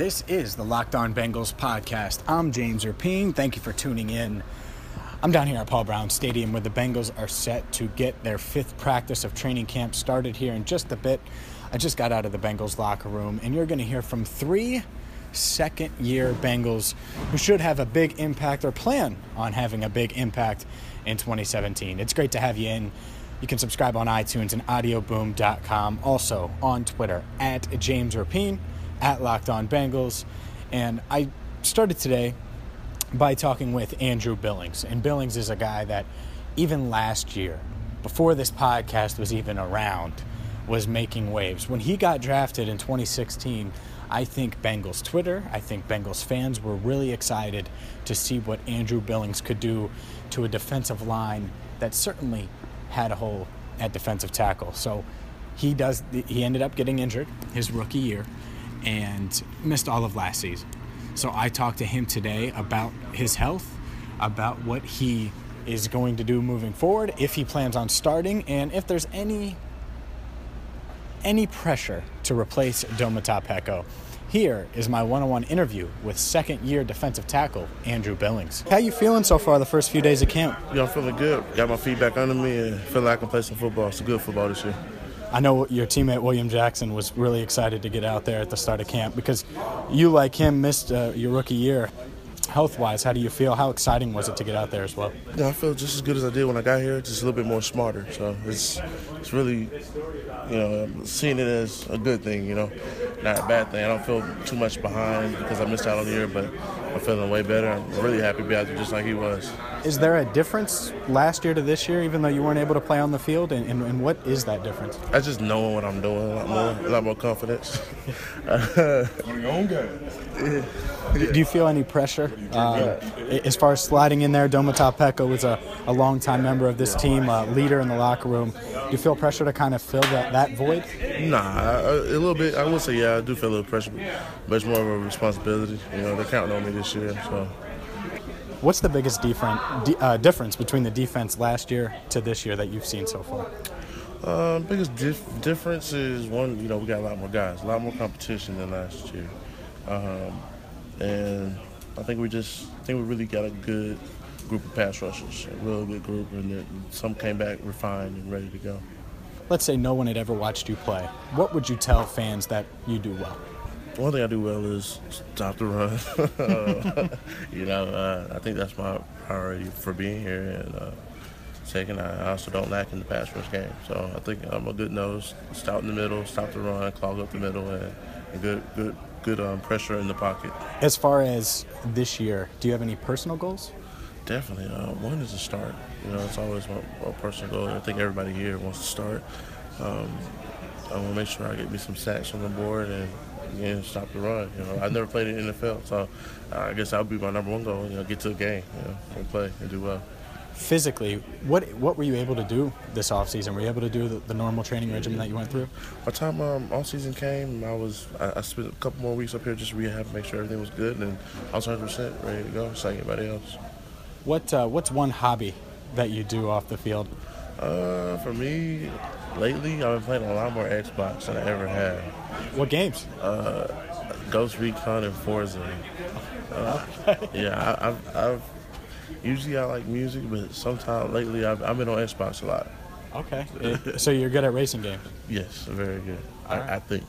This is the Locked On Bengals podcast. I'm James Rapien. Thank you for tuning in. I'm down here at Paul Brown Stadium where the Bengals are set to get their fifth practice of training camp started here in just a bit. I just got out of the Bengals locker room, and you're going to hear from three second year Bengals who should have a big impact or plan on having a big impact in 2017. It's great to have you in. You can subscribe on iTunes and audioboom.com. Also on Twitter at James Rapien at Locked On Bengals. And I started today by talking with Andrew Billings. And Billings is a guy that even last year, before this podcast was even around, was making waves. When he got drafted in 2016, I think Bengals Twitter, I think Bengals fans were really excited to see what Andrew Billings could do to a defensive line that certainly had a hole at defensive tackle. So he does he ended up getting injured his rookie year and missed all of last season. So I talked to him today about his health, about what he is going to do moving forward, if he plans on starting, and if there's any any pressure to replace Domata Peko. Here is my one-on-one interview with second-year defensive tackle Andrew Billings. How you feeling so far the first few days of camp? Yeah, I'm feeling good. Got my feet back under me and feel like I can play some football. It's a good football this year. I know your teammate William Jackson was really excited to get out there at the start of camp because you, like him, missed uh, your rookie year. Health wise, how do you feel? How exciting was it to get out there as well? Yeah, I feel just as good as I did when I got here, just a little bit more smarter. So it's it's really, you know, I'm seeing it as a good thing, you know, not a bad thing. I don't feel too much behind because I missed out on the year, but I'm feeling way better. I'm really happy to be out there just like he was. Is there a difference last year to this year, even though you weren't able to play on the field? And, and, and what is that difference? I just knowing what I'm doing a lot more, a lot more confidence. On your own game. Do you feel any pressure uh, as far as sliding in there? Domata Peko was a, a longtime member of this team, a leader in the locker room. Do you feel pressure to kind of fill that, that void? Nah, I- a little bit. I would say yeah, I do feel a little pressure, but it's more of a responsibility. You know, they're counting on me this year, so. What's the biggest different, uh, difference between the defense last year to this year that you've seen so far? Uh, biggest dif- difference is one, you know, we got a lot more guys, a lot more competition than last year, um, and I think we just, I think we really got a good group of pass rushers, a real good group, and then some came back refined and ready to go. Let's say no one had ever watched you play. What would you tell fans that you do well? One thing I do well is stop the run. Uh, you know, uh, I think that's my priority for being here. And uh, second, I also don't lack in the pass rush game. So I think I'm a good nose, stop in the middle, stop the run, clog up the middle, and, and good, good, good um, pressure in the pocket. As far as this year, do you have any personal goals? Definitely. Uh, one is to start. You know, it's always my, my personal goal. I think everybody here wants to start. Um, I want to make sure I get me some sacks on the board and again stop the run. You know, I've never played in the NFL, so I guess that would be my number one goal. You know, get to a game, you know, and play and do well. Physically, what what were you able to do this offseason? Were you able to do the, the normal training regimen that you went through? By the time um, all season came, I was I, I spent a couple more weeks up here just rehab, make sure everything was good, and I was 100 percent ready to go, just like anybody else. What uh, what's one hobby that you do off the field? Uh, for me, lately I've been playing a lot more Xbox than I ever have. What games? Uh, Ghost Recon and Forza. Uh, yeah, I, I've, I've Usually I like music, but sometimes lately I've, I've been on Xbox a lot. Okay. Uh, so you're good at racing games. Yes, very good. I, right. I think.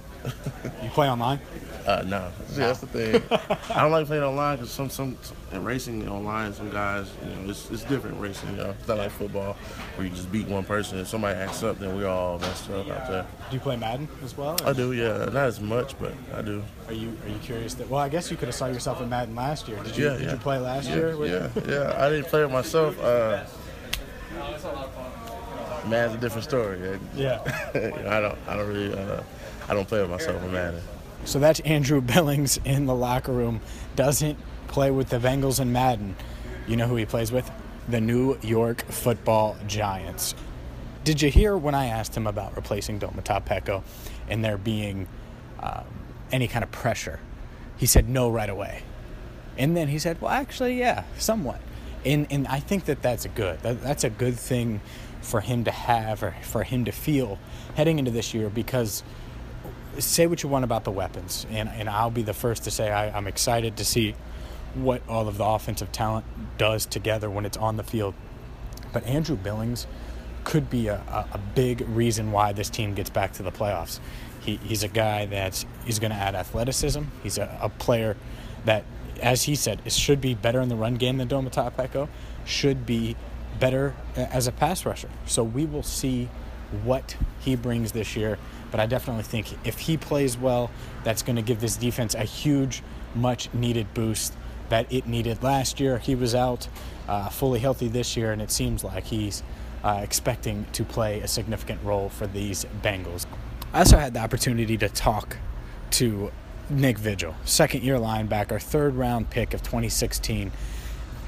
You play online? Uh, no, See, that's the thing. I don't like playing online because some some in racing online, some guys, you know, it's, it's different racing. You know, it's not like football where you just beat one person. If somebody acts up, then we're all messed up out there. Do you play Madden as well? or- I do, yeah, not as much, but I do. Are you are you curious that? Well, I guess you could have saw yourself in Madden last year. Did you Yeah, did yeah. you play last yeah, year? Yeah, yeah. I didn't play it myself. Uh, Madden's a different story. Yeah. You know, I don't, I don't really, uh, I don't play with myself in Madden. So that's Andrew Billings in the locker room. Doesn't play with the Bengals in Madden. You know who he plays with? The New York Football Giants. Did you hear when I asked him about replacing Domata Peko and there being um, any kind of pressure? He said no right away. And then he said, well, actually, yeah, somewhat. And, and I think that that's good. That, that's a good thing for him to have or for him to feel heading into this year because say what you want about the weapons, and, and I'll be the first to say I, I'm excited to see what all of the offensive talent does together when it's on the field. But Andrew Billings could be a, a, big reason why this team gets back to the playoffs. He, he's a guy that he's going to add athleticism. He's a, a player that, as he said, is- should be better in the run game than Domata Peko, should be better as a pass rusher. So we will see what he brings this year. But I definitely think if he plays well, that's going to give this defense a huge, much needed boost that it needed last year. He was out uh, fully healthy this year, and it seems like he's uh, expecting to play a significant role for these Bengals. I also had the opportunity to talk to Nick Vigil, second year linebacker, third round pick of 2016.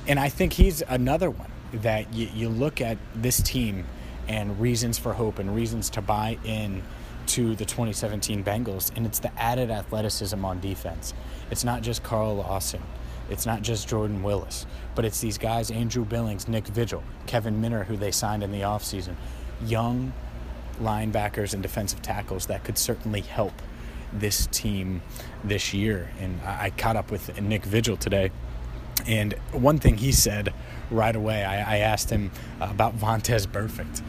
And I think he's another one that you, you look at this team and reasons for hope and reasons to buy in to the 2017 Bengals, and it's the added athleticism on defense. It's not just Carl Lawson, it's not just Jordan Willis, but it's these guys Andrew Billings, Nick Vigil, Kevin Minter, who they signed in the offseason. Young linebackers and defensive tackles that could certainly help this team this year. And I I caught up with Nick Vigil today. And one thing he said right away, I, I asked him about Vontaze Burfict.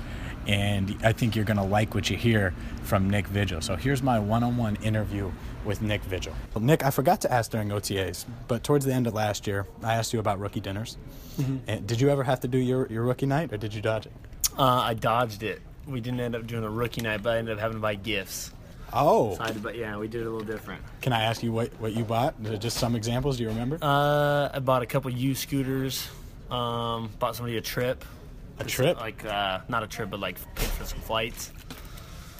And I think you're going to like what you hear from Nick Vigil. So here's my one on one interview with Nick Vigil. Well, Nick, I forgot to ask during OTAs, but towards the end of last year, I asked you about rookie dinners. And did you ever have to do your, your rookie night, or did you dodge it? Uh, I dodged it. We didn't end up doing a rookie night, but I ended up having to buy gifts. Oh, So I had yeah, we did it a little different. can I ask you what, what you bought? Just some examples. Do you remember? Uh, I bought a couple U scooters. Um, bought somebody a trip. A Just, trip? Like uh, not a trip, but like paid for some flights.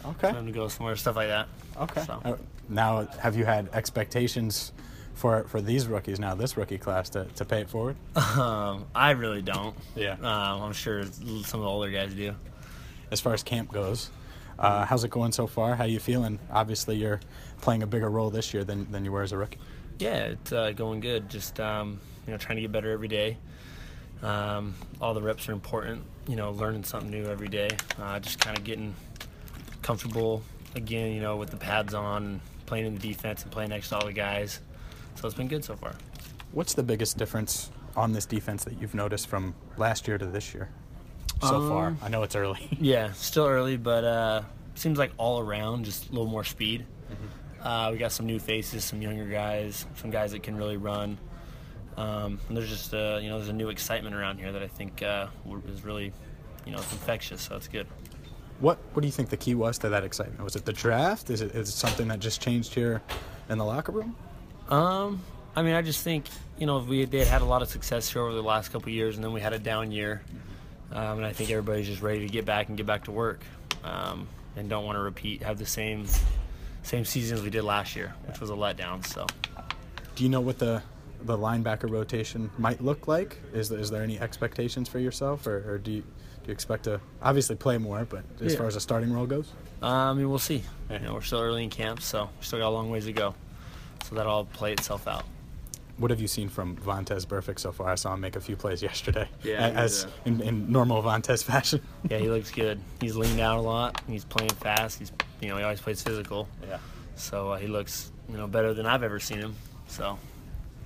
Okay. For them to go somewhere, stuff like that. Okay. So. Uh, now, have you had expectations for for these rookies now, this rookie class, to, to pay it forward? Um, I really don't. Yeah. Um, I'm sure some of the older guys do. As far as camp goes, uh, how's it going so far? How you feeling? Obviously, you're playing a bigger role this year than, than you were as a rookie. Yeah, it's uh, going good. Just um, you know, trying to get better every day. Um, all the reps are important. You know, learning something new every day. Uh, just kind of getting comfortable again. You know, with the pads on, and playing in the defense and playing next to all the guys. So it's been good so far. What's the biggest difference on this defense that you've noticed from last year to this year so far? Um, I know it's early. Yeah, still early, but uh, seems like all around just a little more speed. Uh, we got some new faces, some younger guys, some guys that can really run. Um, and there's just uh, you know there's a new excitement around here that I think uh, is really you know it's infectious, so it's good. What What do you think the key was to that excitement? Was it the draft? Is it, is it something that just changed here in the locker room? Um, I mean, I just think you know we they had had a lot of success here over the last couple of years, and then we had a down year, um, and I think everybody's just ready to get back and get back to work, um, and don't want to repeat have the same same season as we did last year, which was a letdown. So Do you know what the the linebacker rotation might look like? Is there, is there any expectations for yourself, or, or do you do you expect to obviously play more? But as Yeah. far as a starting role goes, uh, I mean, we'll see. You know, we're still early in camp, so we still got a long ways to go. So that'll all play itself out. What have you seen from Vontaze Burfict so far? I saw him make a few plays yesterday, Yeah, as did. in, in normal Vontaze fashion. Yeah, he looks good. He's leaned out a lot. He's playing fast. He's you know he always plays physical. Yeah. So uh, he looks, you know, better than I've ever seen him. So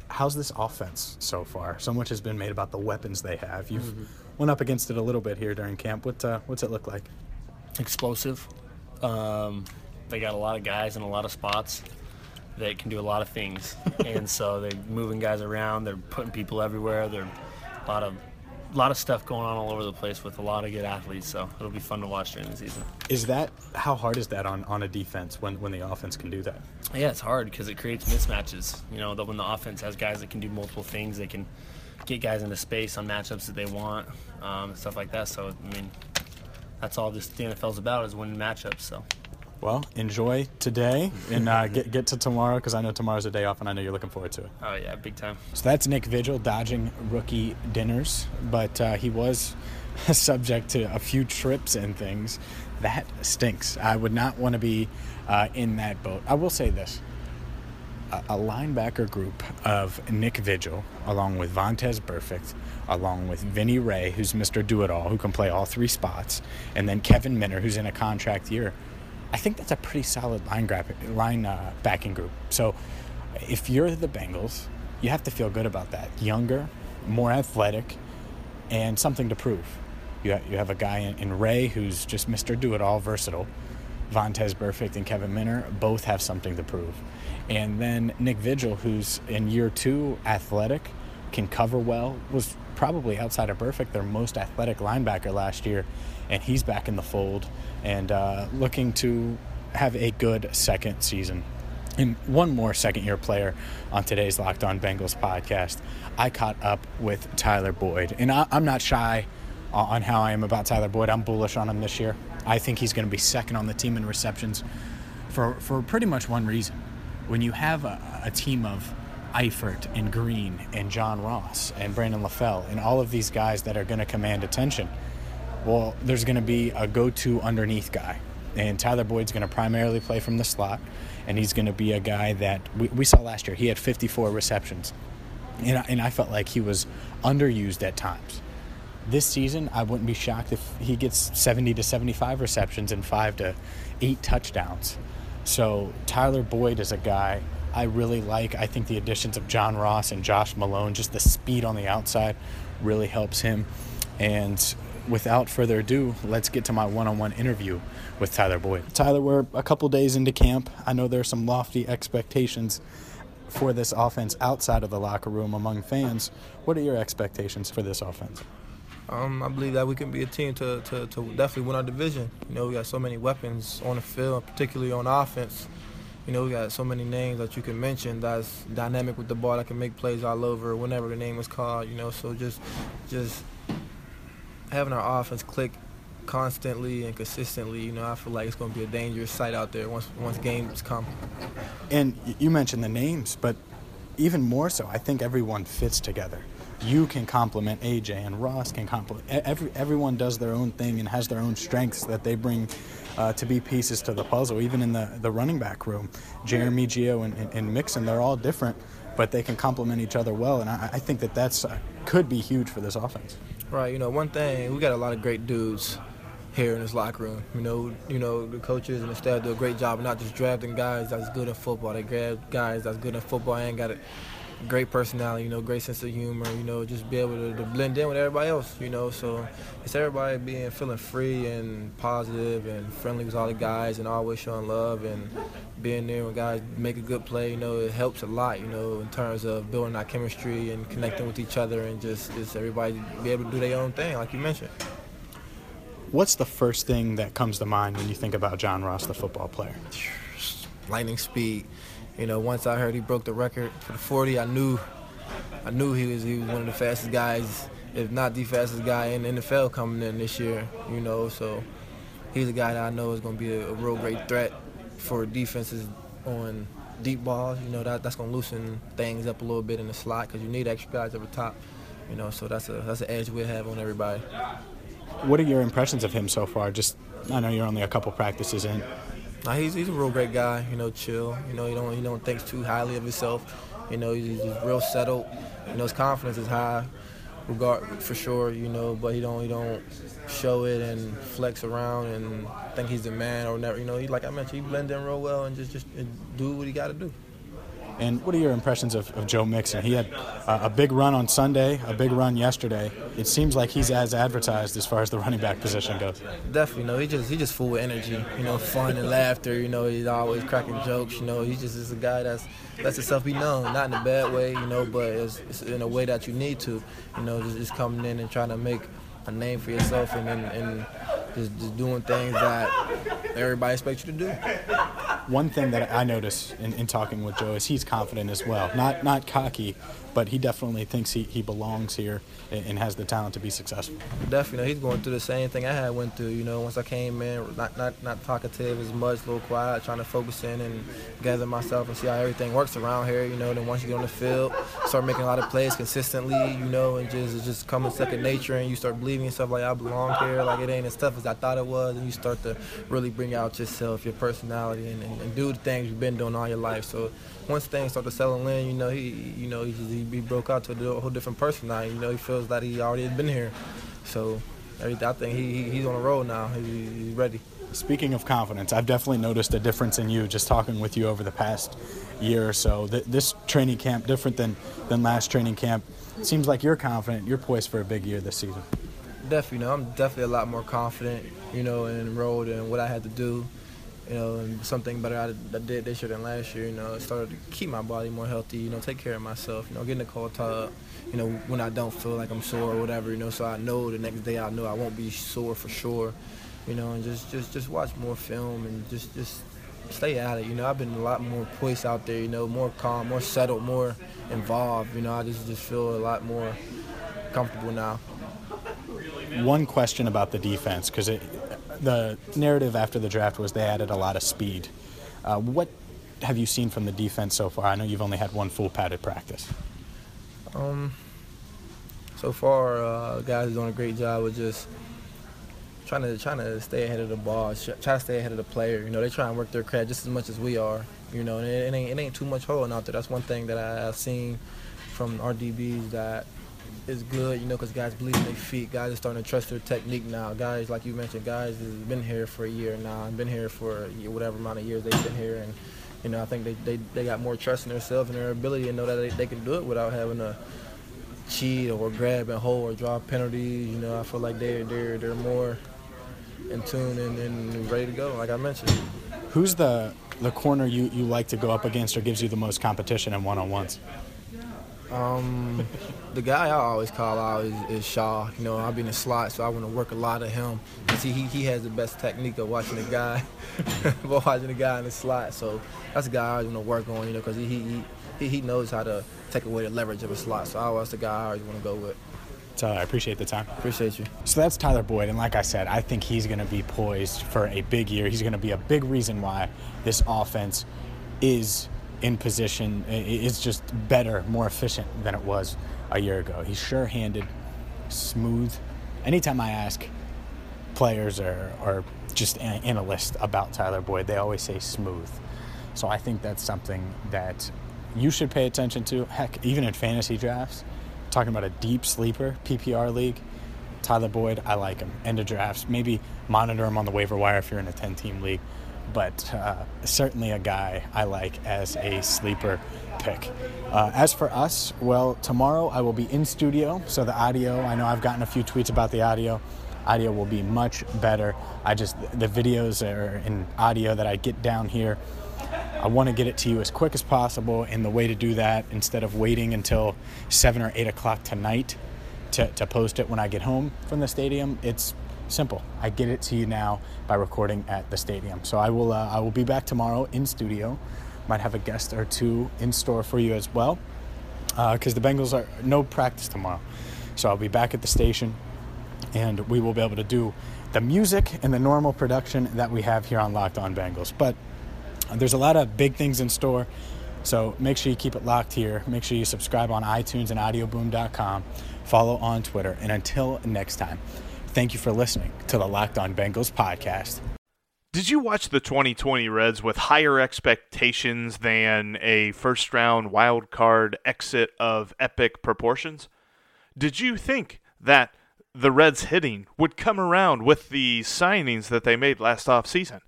how's this offense so far? So much has been made about the weapons they have. You've Mhm. went up against it a little bit here during camp. What uh, what's it look like? explosive. Um, they got a lot of guys in a lot of spots that can do a lot of things, and so they're moving guys around. They're putting people everywhere. They're a lot of a lot of stuff going on all over the place with a lot of good athletes. So it'll be fun to watch during the season. Is that how hard is that on, on a defense when, when the offense can do that? Yeah, it's hard because it creates mismatches. You know, when the offense has guys that can do multiple things, they can get guys into space on matchups that they want, um, stuff like that. So I mean, that's all this the NFL's about is winning matchups. So. Well, enjoy today and uh, get get to tomorrow because I know tomorrow's a day off and I know you're looking forward to it. Oh yeah, big time. So that's Nick Vigil dodging rookie dinners, but uh, he was subject to a few trips and things. That stinks. I would not want to be uh, in that boat. I will say this. A, a linebacker group of Nick Vigil, along with Vontaze Burfict, along with Vinny Rey, who's Mr. Do It All, who can play all three spots, and then Kevin Minter, who's in a contract year. I think that's a pretty solid line, gra- line uh, backing group. So if you're the Bengals, you have to feel good about that. Younger, more athletic, and something to prove. You, ha- you have a guy in, in Rey who's just Mr. Do It All, versatile. Vontaze Burfict and Kevin Minter both have something to prove. And then Nick Vigil, who's in year two, athletic, can cover well, was probably outside of Burfict their most athletic linebacker last year, and he's back in the fold and uh, looking to have a good second season. And one more second year player on today's Locked On Bengals podcast. I caught up with Tyler Boyd, and I, I'm not shy on how I am about Tyler Boyd. I'm bullish on him this year. I think he's going to be second on the team in receptions for, for pretty much one reason. When you have a, a team of Eifert and Green and John Ross and Brandon LaFell and all of these guys that are going to command attention, well, there's going to be a go to underneath guy. And Tyler Boyd's going to primarily play from the slot, and he's going to be a guy that we, we saw last year. He had 54 receptions, and I, and I felt like he was underused at times. This season, I wouldn't be shocked if he gets 70 to 75 receptions and five to eight touchdowns. So Tyler Boyd is a guy I really like. I think the additions of John Ross and Josh Malone, just the speed on the outside, really helps him. And without further ado, let's get to my one on one interview with Tyler Boyd. Tyler, we're a couple days into camp. I know there are some lofty expectations for this offense outside of the locker room among fans. What are your expectations for this offense? Um, I believe that we can be a team to, to, to definitely win our division. You know, we got so many weapons on the field, particularly on offense. You know, we got so many names that you can mention that's dynamic with the ball that can make plays all over whenever the name is called. You know, so just just having our offense click constantly and consistently, you know, I feel like it's going to be a dangerous sight out there once once games come. And you mentioned the names, but even more so, I think everyone fits together. You can complement AJ, and Ross can complement. Every everyone does their own thing and has their own strengths that they bring uh, to be pieces to the puzzle. Even in the, the running back room, Jeremy Gio, and, and, and Mixon, they're all different, but they can complement each other well. And I, I think that that's uh, could be huge for this offense. Right. You know, one thing we got a lot of great dudes here in this locker room. You know, you know the coaches and the staff do a great job of not just drafting guys that's good in football. They grab guys that's good in football and got a great personality. You know, great sense of humor. You know, just be able to, to blend in with everybody else. You know, so it's everybody being feeling free and positive and friendly with all the guys and always showing love and being there when guys make a good play. You know, it helps a lot. You know, in terms of building our chemistry and connecting with each other and just just everybody be able to do their own thing, like you mentioned. What's the first thing that comes to mind when you think about John Ross, the football player? lightning speed. You know, once I heard he broke the record for the 40, I knew, I knew he was he was one of the fastest guys, if not the fastest guy in the NFL coming in this year. You know, so he's a guy that I know is going to be a, a real great threat for defenses on deep balls. You know, that that's going to loosen things up a little bit in the slot because you need extra guys the top. You know, so that's a that's an edge we have on everybody. What are your impressions of him so far? Just I know you're only a couple practices in. Nah, he's, he's a real great guy. You know, chill. You know, he don't he don't think too highly of himself. You know, he's, he's real settled. You know, his confidence is high, regard for sure. You know, but he don't he don't show it and flex around and think he's the man or never. You know, he like I mentioned, he blend in real well and just just do what he got to do. And what are your impressions of, of Joe Mixon? He had uh, a big run on Sunday, a big run yesterday. It seems like he's as advertised as far as the running back position goes. Definitely, no. He just he just full with energy, you know, fun and laughter. You know, he's always cracking jokes. You know, he just is a guy that's lets himself be known, not in a bad way, you know, but it's, it's in a way that you need to. You know, just, just coming in and trying to make a name for yourself and, and, and just, just, doing things that everybody expects you to do. One thing that I notice in, in talking with Joe is he's confident as well. Not not cocky, but he definitely thinks he, he belongs here and, and has the talent to be successful. Definitely, he's going through the same thing I had went through. You know, once I came in, not not not talkative as much, a little quiet, trying to focus in and gather myself and see how everything works around here. You know, then once you get on the field, start making a lot of plays consistently. You know, and just just coming second nature, and you start believing yourself like I belong here. Like it ain't as tough as I thought it was, and you start to really bring out yourself, your personality, and, and, and do the things you've been doing all your life. So once things start to settle in, you know, he, you know, he, he broke out to a whole different person now. You know, he feels that he already had been here. So I think he, he's on the road now. He, he's ready. Speaking of confidence, I've definitely noticed a difference in you just talking with you over the past year or so. This training camp, different than, than last training camp, seems like you're confident. You're poised for a big year this season. Definitely, you know, I'm definitely a lot more confident, you know, in the road and what I had to do you know, and something better I, did this year than last year. You know, I started to keep my body more healthy. You know, take care of myself. You know, get in the cold tub. You know, when I don't feel like I'm sore or whatever. You know, so I know the next day I know I won't be sore for sure. You know, and just just just watch more film and just just stay at it. You know, I've been a lot more poised out there. You know, more calm, more settled, more involved. You know, I just just feel a lot more comfortable now. One question about the defense, because it the narrative after the draft was they added a lot of speed. Uh, what have you seen from the defense so far? I know you've only had one full padded practice. Um, so far, uh, guys are doing a great job with just trying to trying to stay ahead of the ball, try to stay ahead of the player. You know, they try and work their craft just as much as we are. You know, and it, it ain't it ain't too much holding out there. That's one thing that I, have seen from our DBs that is good, you know, because guys believe in their feet. Guys are starting to trust their technique now. Guys, like you mentioned, guys have been here for a year now and been here for whatever amount of years they've been here. And, you know, I think they, they, they got more trust in themselves and their ability to know that they, they can do it without having to cheat or grab and hold or draw penalties. You know, I feel like they're, they're, they're more in tune and, and ready to go, like I mentioned. Who's the, the corner you, you like to go up against or gives you the most competition in one-on-ones? Um, the guy I always call out is, is, Shaw. You know, I've been in slot, so I want to work a lot of him. See, he, he has the best technique of watching the guy, watching the guy in the slot. So that's the guy I want to work on, you know, because he, he, he, he knows how to take away the leverage of a slot. So I always the guy I always want to go with. So I appreciate the time. Appreciate you. So that's Tyler Boyd, and like I said, I think he's going to be poised for a big year. He's going to be a big reason why this offense is in position is just better, more efficient than it was a year ago. He's sure handed, smooth. Anytime I ask players or, or just analysts about Tyler Boyd, they always say smooth. So I think that's something that you should pay attention to. Heck, even in fantasy drafts, talking about a deep sleeper PPR league, Tyler Boyd, I like him. End of drafts. Maybe monitor him on the waiver wire if you're in a 10 team league but uh, certainly a guy I like as a sleeper pick. Uh, as for us, well, tomorrow I will be in studio, so the audio, I know I've gotten a few tweets about the audio. Audio will be much better. I just, the videos are in audio that I get down here. I want to get it to you as quick as possible, and the way to do that, instead of waiting until 7 or 8 o'clock tonight to, to post it when I get home from the stadium, it's Simple. I get it to you now by recording at the stadium. So I will uh, I will be back tomorrow in studio. Might have a guest or two in store for you as well, because uh, the Bengals are no practice tomorrow. So I'll be back at the station, and we will be able to do the music and the normal production that we have here on Locked On Bengals. But there's a lot of big things in store. So make sure you keep it locked here. Make sure you subscribe on iTunes and audioboom.com. Follow on Twitter. And until next time. Thank you for listening to the Locked On Bengals podcast. Did you watch the 2020 Reds with higher expectations than a first round wild card exit of epic proportions? Did you think that the Reds hitting would come around with the signings that they made last offseason?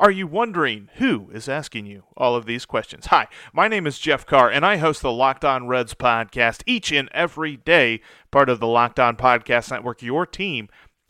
Are you wondering who is asking you all of these questions? Hi, my name is Jeff Carr, and I host the Locked On Reds podcast each and every day, part of the Locked On Podcast Network, your team